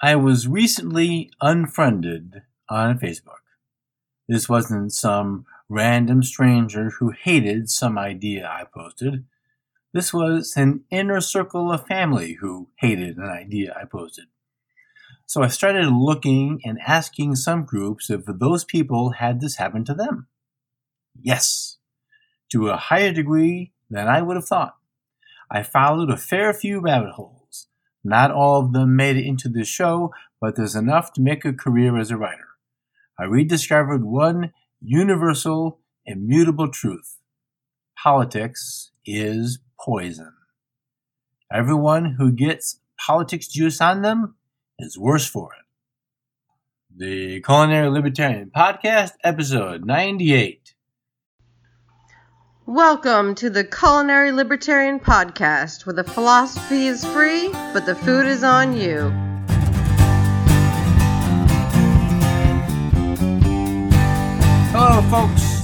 I was recently unfriended on Facebook. This wasn't some random stranger who hated some idea I posted. This was an inner circle of family who hated an idea I posted. So I started looking and asking some groups if those people had this happen to them. Yes, to a higher degree than I would have thought. I followed a fair few rabbit holes not all of them made it into the show, but there's enough to make a career as a writer. I rediscovered one universal, immutable truth. Politics is poison. Everyone who gets politics juice on them is worse for it. The Culinary Libertarian Podcast, episode 98. Welcome to the Culinary Libertarian Podcast, where the philosophy is free, but the food is on you. Hello, folks.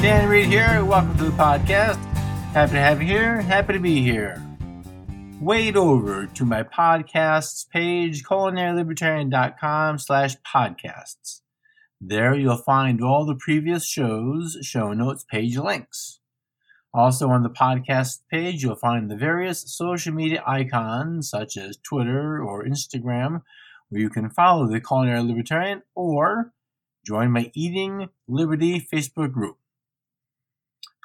Dan Reed here. Welcome to the podcast. Happy to have you here. Happy to be here. Wade over to my podcasts page, culinarylibertarian.com slash podcasts. There you'll find all the previous shows, show notes, page links. Also, on the podcast page, you'll find the various social media icons, such as Twitter or Instagram, where you can follow the Culinary Libertarian or join my Eating Liberty Facebook group.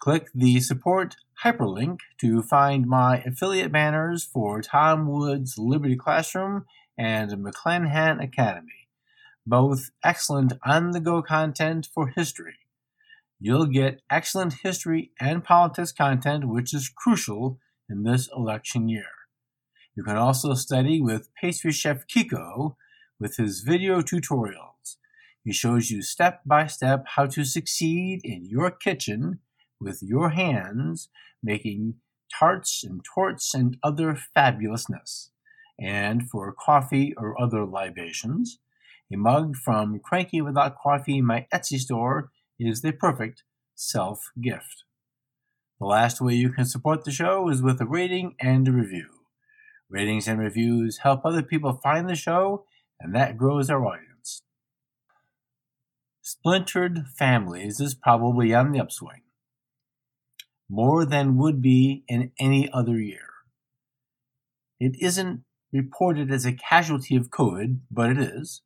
Click the support hyperlink to find my affiliate banners for Tom Woods Liberty Classroom and McClanahan Academy, both excellent on the go content for history you'll get excellent history and politics content, which is crucial in this election year. You can also study with pastry chef Kiko with his video tutorials. He shows you step by step how to succeed in your kitchen with your hands, making tarts and tortes and other fabulousness. And for coffee or other libations, a mug from Cranky Without Coffee, my Etsy store, is the perfect self gift. The last way you can support the show is with a rating and a review. Ratings and reviews help other people find the show, and that grows our audience. Splintered families is probably on the upswing, more than would be in any other year. It isn't reported as a casualty of COVID, but it is.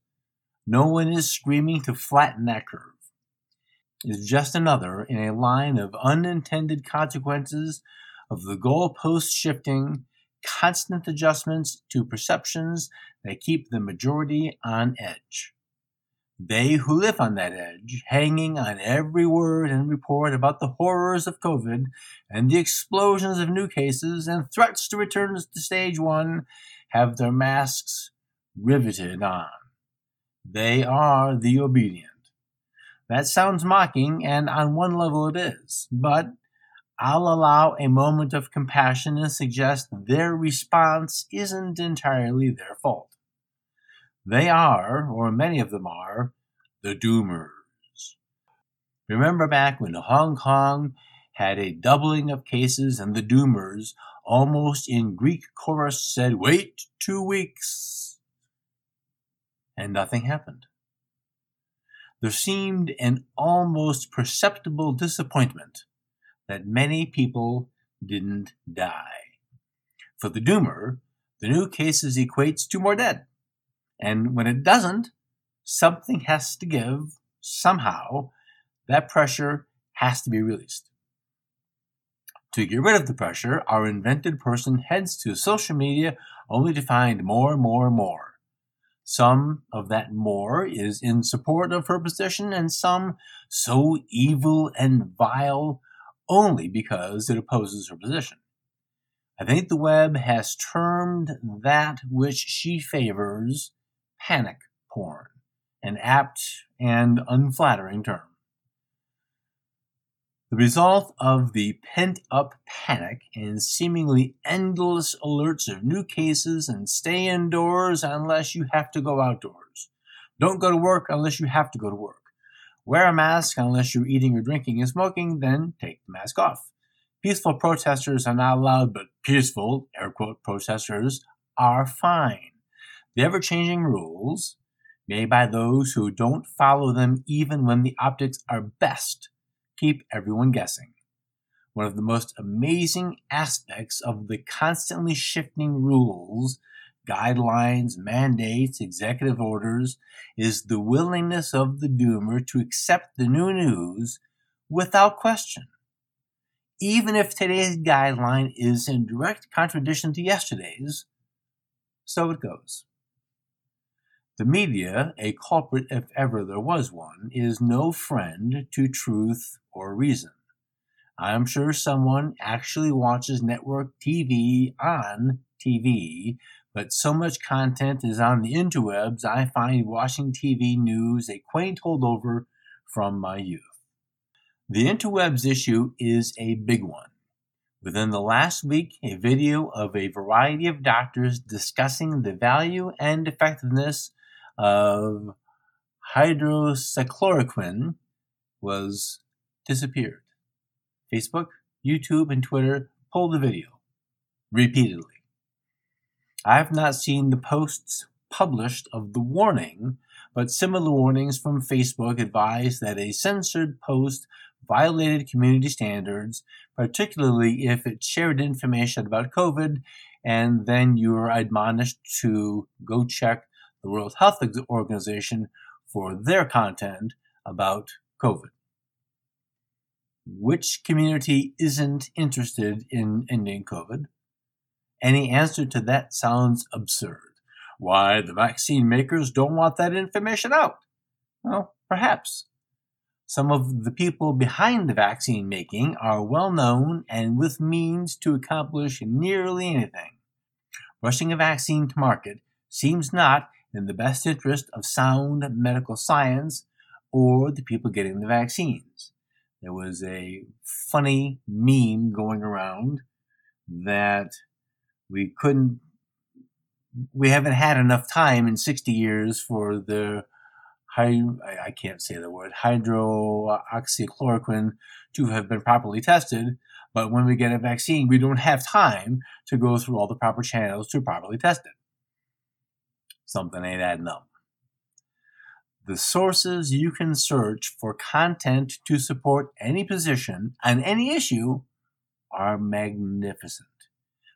No one is screaming to flatten that curve is just another in a line of unintended consequences of the goalpost shifting, constant adjustments to perceptions that keep the majority on edge. They who live on that edge, hanging on every word and report about the horrors of COVID and the explosions of new cases and threats to return to stage one, have their masks riveted on. They are the obedient. That sounds mocking, and on one level it is, but I'll allow a moment of compassion and suggest their response isn't entirely their fault. They are, or many of them are, the doomers. Remember back when Hong Kong had a doubling of cases and the doomers, almost in Greek chorus, said, Wait two weeks. And nothing happened there seemed an almost perceptible disappointment that many people didn't die. For the doomer, the new cases equates to more dead. And when it doesn't, something has to give somehow. That pressure has to be released. To get rid of the pressure, our invented person heads to social media only to find more, more, more. Some of that more is in support of her position, and some so evil and vile only because it opposes her position. I think the web has termed that which she favors panic porn, an apt and unflattering term. The result of the pent up panic and seemingly endless alerts of new cases and stay indoors unless you have to go outdoors. Don't go to work unless you have to go to work. Wear a mask unless you're eating or drinking and smoking, then take the mask off. Peaceful protesters are not allowed, but peaceful, air quote, protesters are fine. The ever changing rules, made by those who don't follow them even when the optics are best, keep everyone guessing. One of the most amazing aspects of the constantly shifting rules, guidelines, mandates, executive orders is the willingness of the doomer to accept the new news without question. Even if today's guideline is in direct contradiction to yesterday's, so it goes. The media, a culprit if ever there was one, is no friend to truth or reason. I'm sure someone actually watches network TV on TV, but so much content is on the interwebs, I find watching TV news a quaint holdover from my youth. The interwebs issue is a big one. Within the last week, a video of a variety of doctors discussing the value and effectiveness of hydroxychloroquine was disappeared. Facebook, YouTube, and Twitter pulled the video repeatedly. I have not seen the posts published of the warning, but similar warnings from Facebook advise that a censored post violated community standards, particularly if it shared information about COVID, and then you are admonished to go check the World Health Organization for their content about COVID. Which community isn't interested in ending COVID? Any answer to that sounds absurd. Why, the vaccine makers don't want that information out. Well, perhaps. Some of the people behind the vaccine making are well known and with means to accomplish nearly anything. Rushing a vaccine to market seems not in the best interest of sound medical science or the people getting the vaccines. There was a funny meme going around that we couldn't, we haven't had enough time in 60 years for the I can't say the word hydroxychloroquine to have been properly tested. But when we get a vaccine, we don't have time to go through all the proper channels to properly test it something ain't adding up. The sources you can search for content to support any position on any issue are magnificent.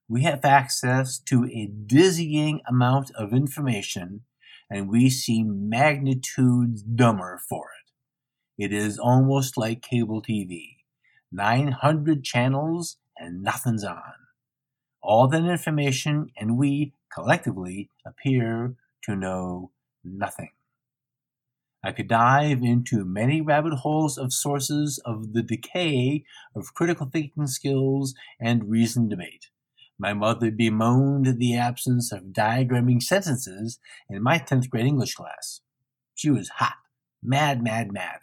We have access to a dizzying amount of information and we seem magnitudes dumber for it. It is almost like cable TV 900 channels and nothing's on. All that information, and we collectively appear to know nothing. I could dive into many rabbit holes of sources of the decay of critical thinking skills and reasoned debate. My mother bemoaned the absence of diagramming sentences in my 10th grade English class. She was hot, mad, mad, mad.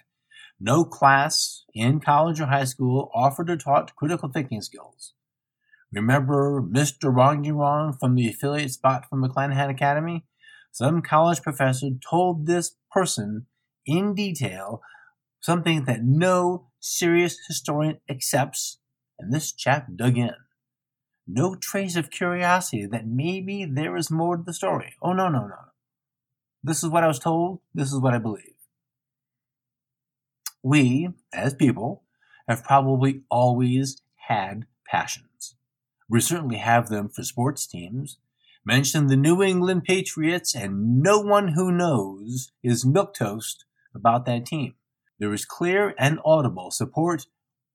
No class in college or high school offered or taught critical thinking skills. Remember Mr. Wrongy Wrong from the affiliate spot from McClanahan Academy? Some college professor told this person in detail something that no serious historian accepts, and this chap dug in. No trace of curiosity that maybe there is more to the story. Oh, no, no, no. This is what I was told. This is what I believe. We, as people, have probably always had passions. We certainly have them for sports teams, Mention the New England Patriots, and no one who knows is milquetoast about that team. There is clear and audible support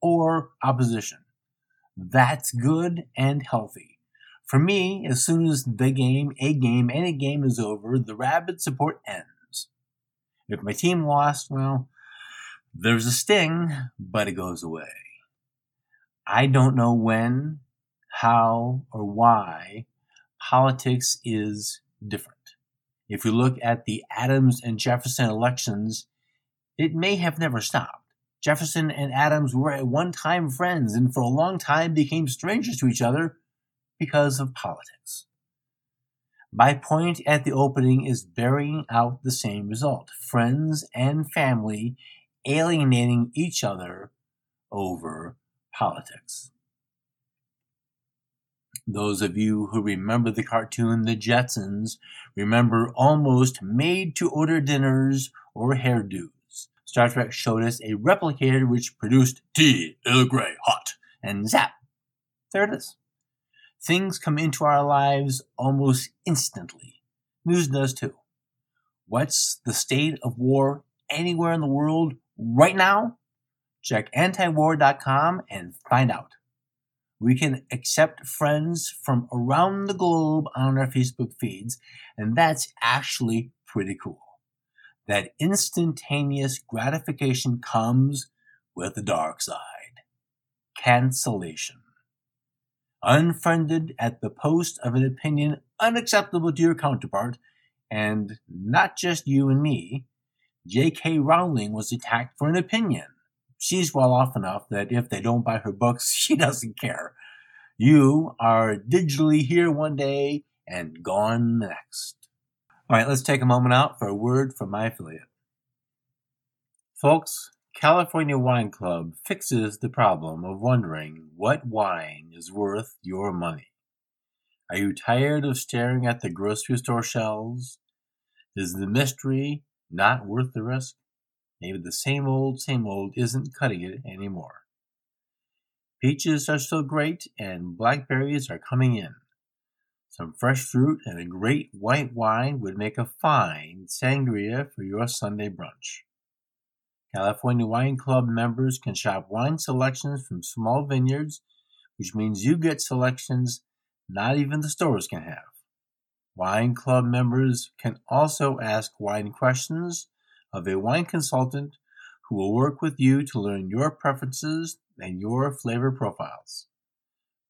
or opposition. That's good and healthy. For me, as soon as the game, a game, any game is over, the rabid support ends. If my team lost, well, there's a sting, but it goes away. I don't know when, how, or why politics is different. If you look at the Adams and Jefferson elections, it may have never stopped. Jefferson and Adams were at one time friends and for a long time became strangers to each other because of politics. My point at the opening is bearing out the same result friends and family alienating each other over politics. Those of you who remember the cartoon The Jetsons remember almost made to order dinners or hairdos. Star Trek showed us a replicator which produced tea, Earl Grey, hot, and zap. There it is. Things come into our lives almost instantly. News does too. What's the state of war anywhere in the world right now? Check antiwar.com and find out. We can accept friends from around the globe on our Facebook feeds, and that's actually pretty cool. That instantaneous gratification comes with the dark side cancellation. Unfriended at the post of an opinion unacceptable to your counterpart, and not just you and me, J.K. Rowling was attacked for an opinion she's well off enough that if they don't buy her books, she doesn't care. You are digitally here one day and gone the next. All right, let's take a moment out for a word from my affiliate. Folks, California Wine Club fixes the problem of wondering what wine is worth your money. Are you tired of staring at the grocery store shelves? Is the mystery not worth the risk? Maybe the same old, same old isn't cutting it anymore. Peaches are still great, and blackberries are coming in. Some fresh fruit and a great white wine would make a fine sangria for your Sunday brunch. California Wine Club members can shop wine selections from small vineyards, which means you get selections not even the stores can have. Wine Club members can also ask wine questions of a wine consultant who will work with you to learn your preferences and your flavor profiles.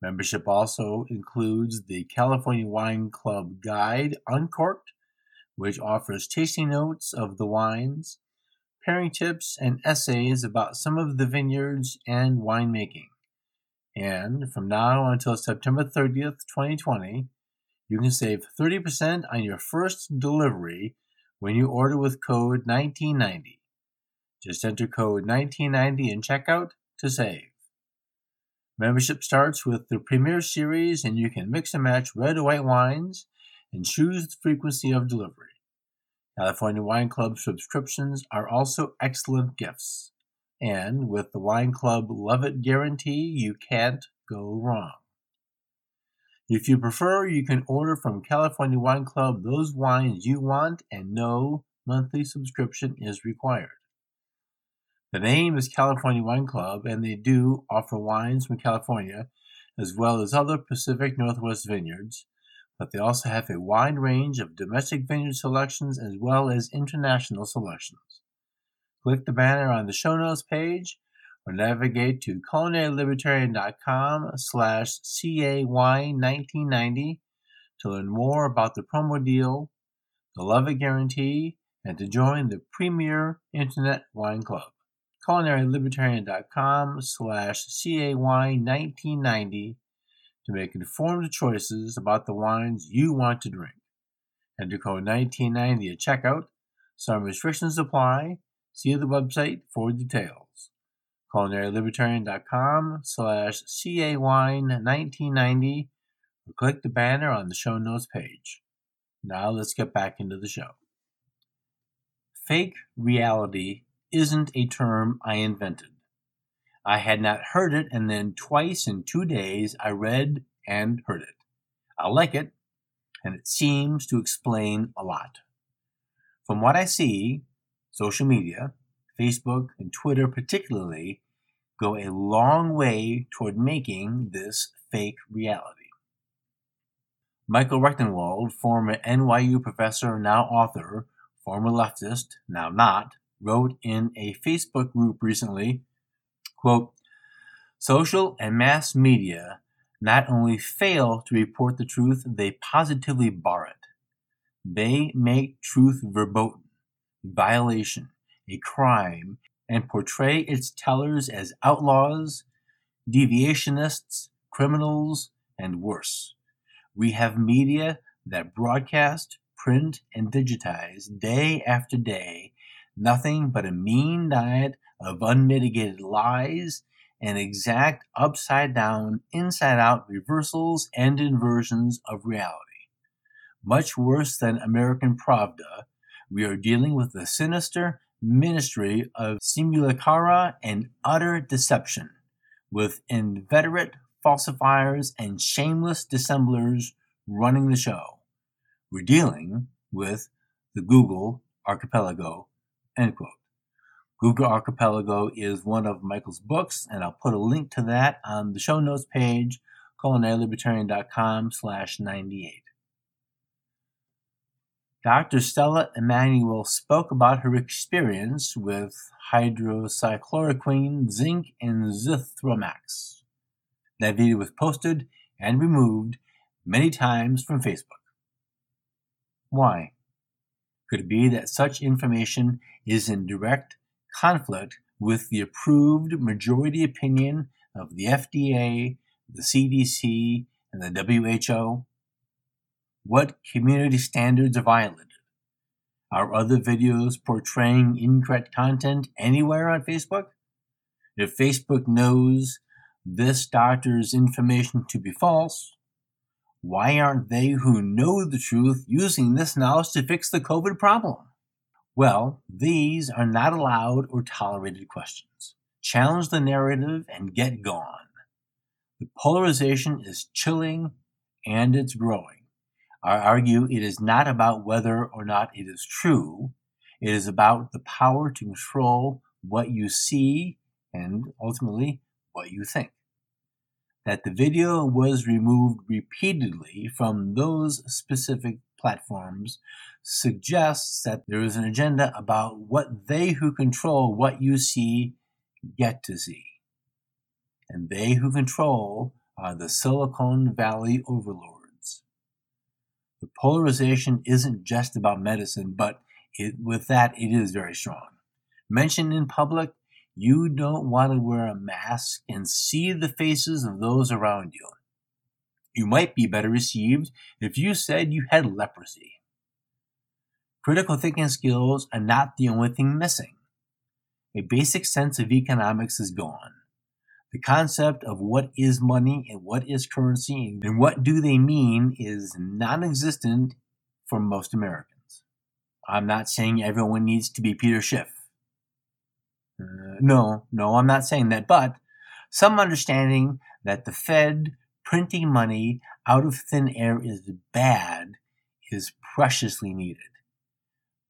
Membership also includes the California Wine Club Guide Uncorked, which offers tasting notes of the wines, pairing tips, and essays about some of the vineyards and winemaking. And from now until September 30th, 2020, you can save 30% on your first delivery when you order with code 1990. Just enter code 1990 in checkout to save. Membership starts with the Premier Series, and you can mix and match red or white wines and choose the frequency of delivery. California Wine Club subscriptions are also excellent gifts. And with the Wine Club Love It guarantee, you can't go wrong. If you prefer, you can order from California Wine Club those wines you want and no monthly subscription is required. The name is California Wine Club, and they do offer wines from California as well as other Pacific Northwest vineyards, but they also have a wide range of domestic vineyard selections as well as international selections. Click the banner on the show notes page or navigate to culinarylibertarian.com slash CAY1990 to learn more about the promo deal, the Love It Guarantee, and to join the premier internet wine club. culinarylibertarian.com slash CAY1990 to make informed choices about the wines you want to drink. Enter code 1990 at checkout. Some restrictions apply. See the website for details culinarylibertarian.com slash CAY1990 or click the banner on the show notes page. Now let's get back into the show. Fake reality isn't a term I invented. I had not heard it, and then twice in two days I read and heard it. I like it, and it seems to explain a lot. From what I see, social media, Facebook and Twitter particularly, go a long way toward making this fake reality. Michael Rectenwald, former NYU professor, now author, former leftist, now not, wrote in a Facebook group recently, quote, Social and mass media not only fail to report the truth, they positively bar it. They make truth verboten, violation, a crime, and portray its tellers as outlaws, deviationists, criminals, and worse. We have media that broadcast, print, and digitize day after day nothing but a mean diet of unmitigated lies and exact upside down, inside out reversals and inversions of reality. Much worse than American Pravda, we are dealing with the sinister ministry of simulacra and utter deception, with inveterate falsifiers and shameless dissemblers running the show. We're dealing with the Google archipelago, end quote. Google Archipelago is one of Michael's books, and I'll put a link to that on the show notes page, culinarylibertarian.com slash 98. Dr. Stella Immanuel spoke about her experience with hydroxychloroquine, zinc, and zithromax. That video was posted and removed many times from Facebook. Why? Could it be that such information is in direct conflict with the approved majority opinion of the FDA, the CDC, and the WHO? What community standards are violated? Are other videos portraying incorrect content anywhere on Facebook? If Facebook knows this doctor's information to be false, why aren't they who know the truth using this knowledge to fix the COVID problem? Well, these are not allowed or tolerated questions. Challenge the narrative and get gone. The polarization is chilling and it's growing. I argue it is not about whether or not it is true. It is about the power to control what you see and ultimately what you think. That the video was removed repeatedly from those specific platforms suggests that there is an agenda about what they who control what you see get to see. And they who control are the Silicon Valley overlords. The polarization isn't just about medicine, but it, with that, it is very strong. Mentioned in public, you don't want to wear a mask and see the faces of those around you. You might be better received if you said you had leprosy. Critical thinking skills are not the only thing missing. A basic sense of economics is gone. The concept of what is money and what is currency and what do they mean is non existent for most Americans. I'm not saying everyone needs to be Peter Schiff. Uh, no, no, I'm not saying that, but some understanding that the Fed printing money out of thin air is bad is preciously needed.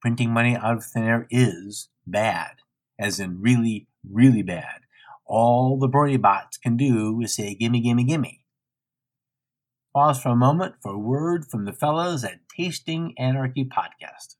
Printing money out of thin air is bad, as in really, really bad. All the Bernie bots can do is say, gimme, gimme, gimme. Pause for a moment for a word from the fellows at Tasting Anarchy Podcast.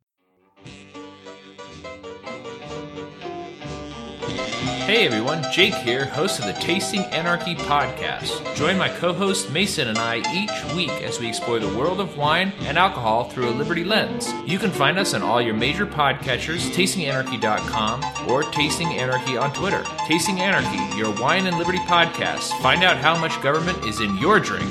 Hey everyone, Jake here, host of the Tasting Anarchy podcast. Join my co host Mason and I each week as we explore the world of wine and alcohol through a Liberty lens. You can find us on all your major podcatchers, tastinganarchy.com, or Tasting Anarchy on Twitter. Tasting Anarchy, your wine and liberty podcast. Find out how much government is in your drink.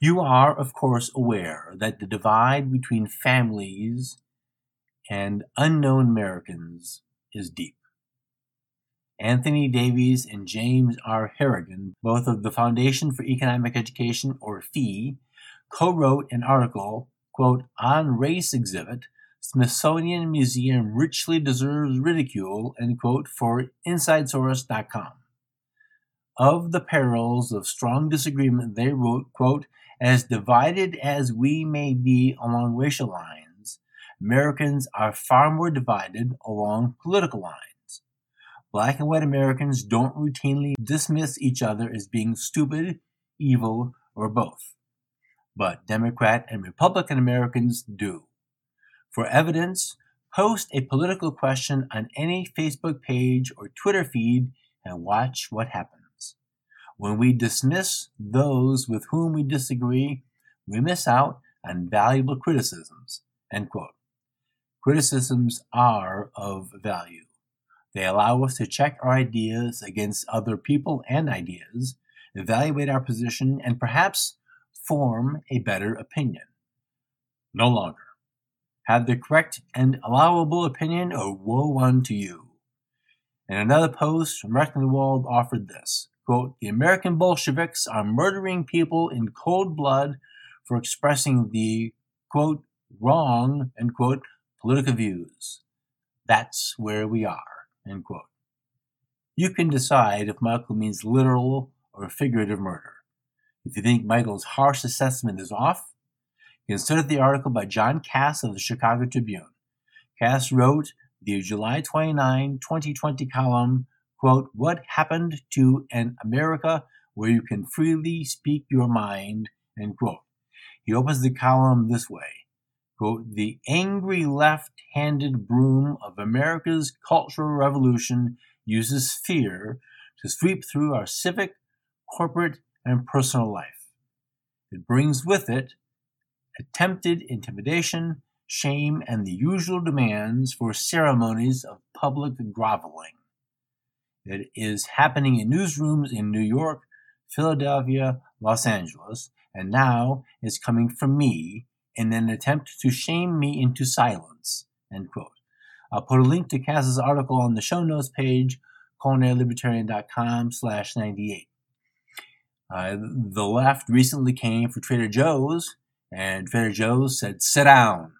You are, of course, aware that the divide between families and unknown Americans is deep. Anthony Davies and James R. Harrigan, both of the Foundation for Economic Education, or FEE, co wrote an article, quote, on race exhibit, Smithsonian Museum richly deserves ridicule, end quote, for InsideSource.com. Of the perils of strong disagreement, they wrote, quote, as divided as we may be along racial lines, Americans are far more divided along political lines. Black and white Americans don't routinely dismiss each other as being stupid, evil, or both. But Democrat and Republican Americans do. For evidence, post a political question on any Facebook page or Twitter feed and watch what happens. When we dismiss those with whom we disagree, we miss out on valuable criticisms. End quote. Criticisms are of value. They allow us to check our ideas against other people and ideas, evaluate our position, and perhaps form a better opinion. No longer. have the correct and allowable opinion, or woe unto you. In another post Rectenwald offered this quote, The American Bolsheviks are murdering people in cold blood for expressing the quote, wrong, end quote, political views. That's where we are, end quote. You can decide if Michael means literal or figurative murder. If you think Michael's harsh assessment is off, Consider the article by John Kass of the Chicago Tribune. Kass wrote the July 29, 2020 column, quote, What happened to an America where you can freely speak your mind, end quote. He opens the column this way, quote, The angry left-handed broom of America's cultural revolution uses fear to sweep through our civic, corporate, and personal life. It brings with it attempted intimidation, shame, and the usual demands for ceremonies of public groveling. It is happening in newsrooms in New York, Philadelphia, Los Angeles, and now it's coming from me in an attempt to shame me into silence. End quote. I'll put a link to Kass's article on the show notes page, culinarylibertarian.com slash 98. Uh, the left recently came for Trader Joe's and Trader Joe's said, sit down.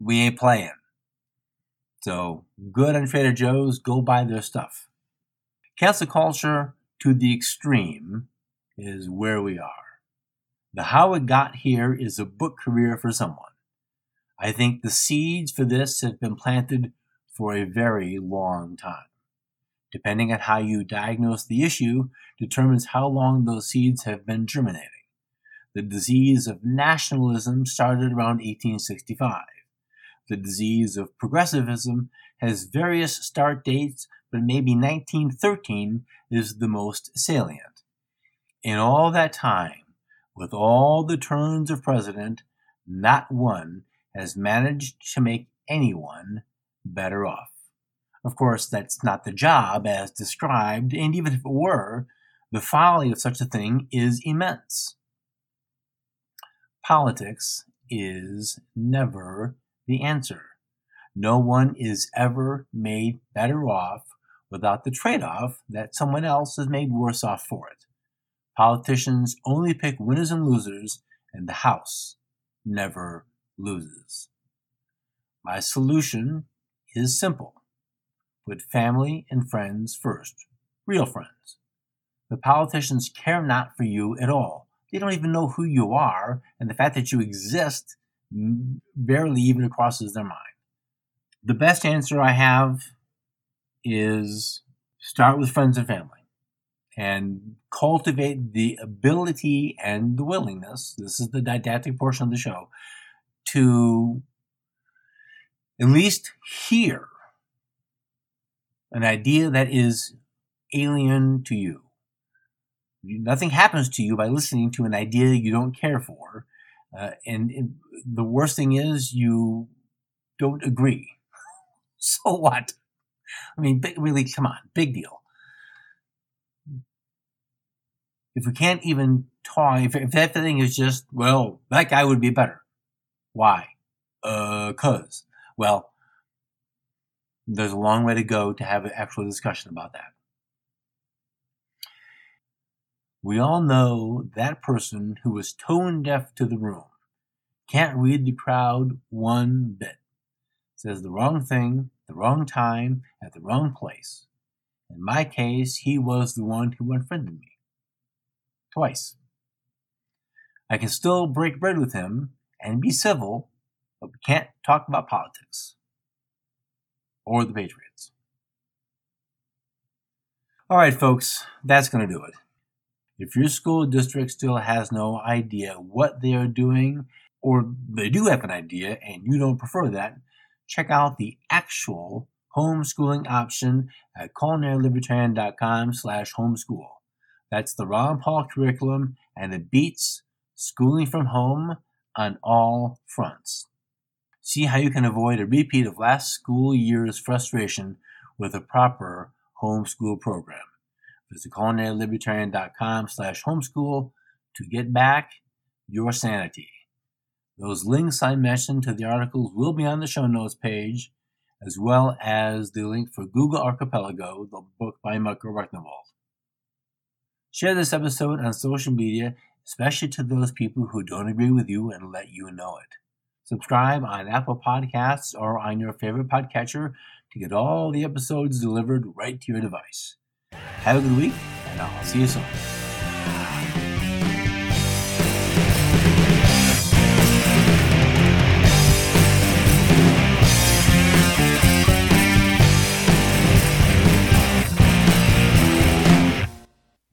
We ain't playing. So good on Trader Joe's, go buy their stuff. Cancel culture to the extreme is where we are. The How It Got Here is a book career for someone. I think the seeds for this have been planted for a very long time. Depending on how you diagnose the issue determines how long those seeds have been germinating. The disease of nationalism started around 1865. The disease of progressivism has various start dates, but maybe 1913 is the most salient. In all that time, with all the turns of president, not one has managed to make anyone better off. Of course, that's not the job as described, and even if it were, the folly of such a thing is immense politics is never the answer. No one is ever made better off without the trade off that someone else is made worse off for it. Politicians only pick winners and losers, and the House never loses. My solution is simple put family and friends first, real friends. The politicians care not for you at all they don't even know who you are, and the fact that you exist barely even crosses their mind. The best answer I have is start with friends and family and cultivate the ability and the willingness this is the didactic portion of the show to at least hear an idea that is alien to you nothing happens to you by listening to an idea you don't care for. Uh, and, and, the worst thing is you don't agree. so what? I mean, really, come on, big deal. If we can't even talk, if, if that thing is just, well, that guy would be better. Why? Uh, cause. Well, there's a long way to go to have an actual discussion about that. We all know that person who is tone deaf to the room, can't read the crowd one bit, says the wrong thing, the wrong time, at the wrong place. In my case, he was the one who unfriended me. Twice. I can still break bread with him and be civil, but we can't talk about politics. Or the Patriots. All right, folks, that's going to do it. If your school district still has no idea what they are doing, or they do have an idea and you don't prefer that, check out the actual homeschooling option at culinarylibertarian.com slash homeschool. That's the Ron Paul curriculum and it beats schooling from home on all fronts. See how you can avoid a repeat of last school year's frustration with a proper homeschool program. Visit culinarylibertarian.com slash homeschool to get back your sanity. Those links I mentioned to the articles will be on the show notes page, as well as the link for Google Archipelago, the book by Michael Rectenwald. Share this episode on social media, especially to those people who don't agree with you, and let you know it. Subscribe on Apple Podcasts or on your favorite podcatcher to get all the episodes delivered right to your device. Have a good week, and I'll see you soon.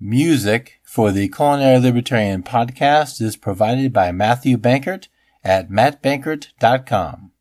Music for the Culinary Libertarian podcast is provided by Matthew Bankert at mattbankert.com.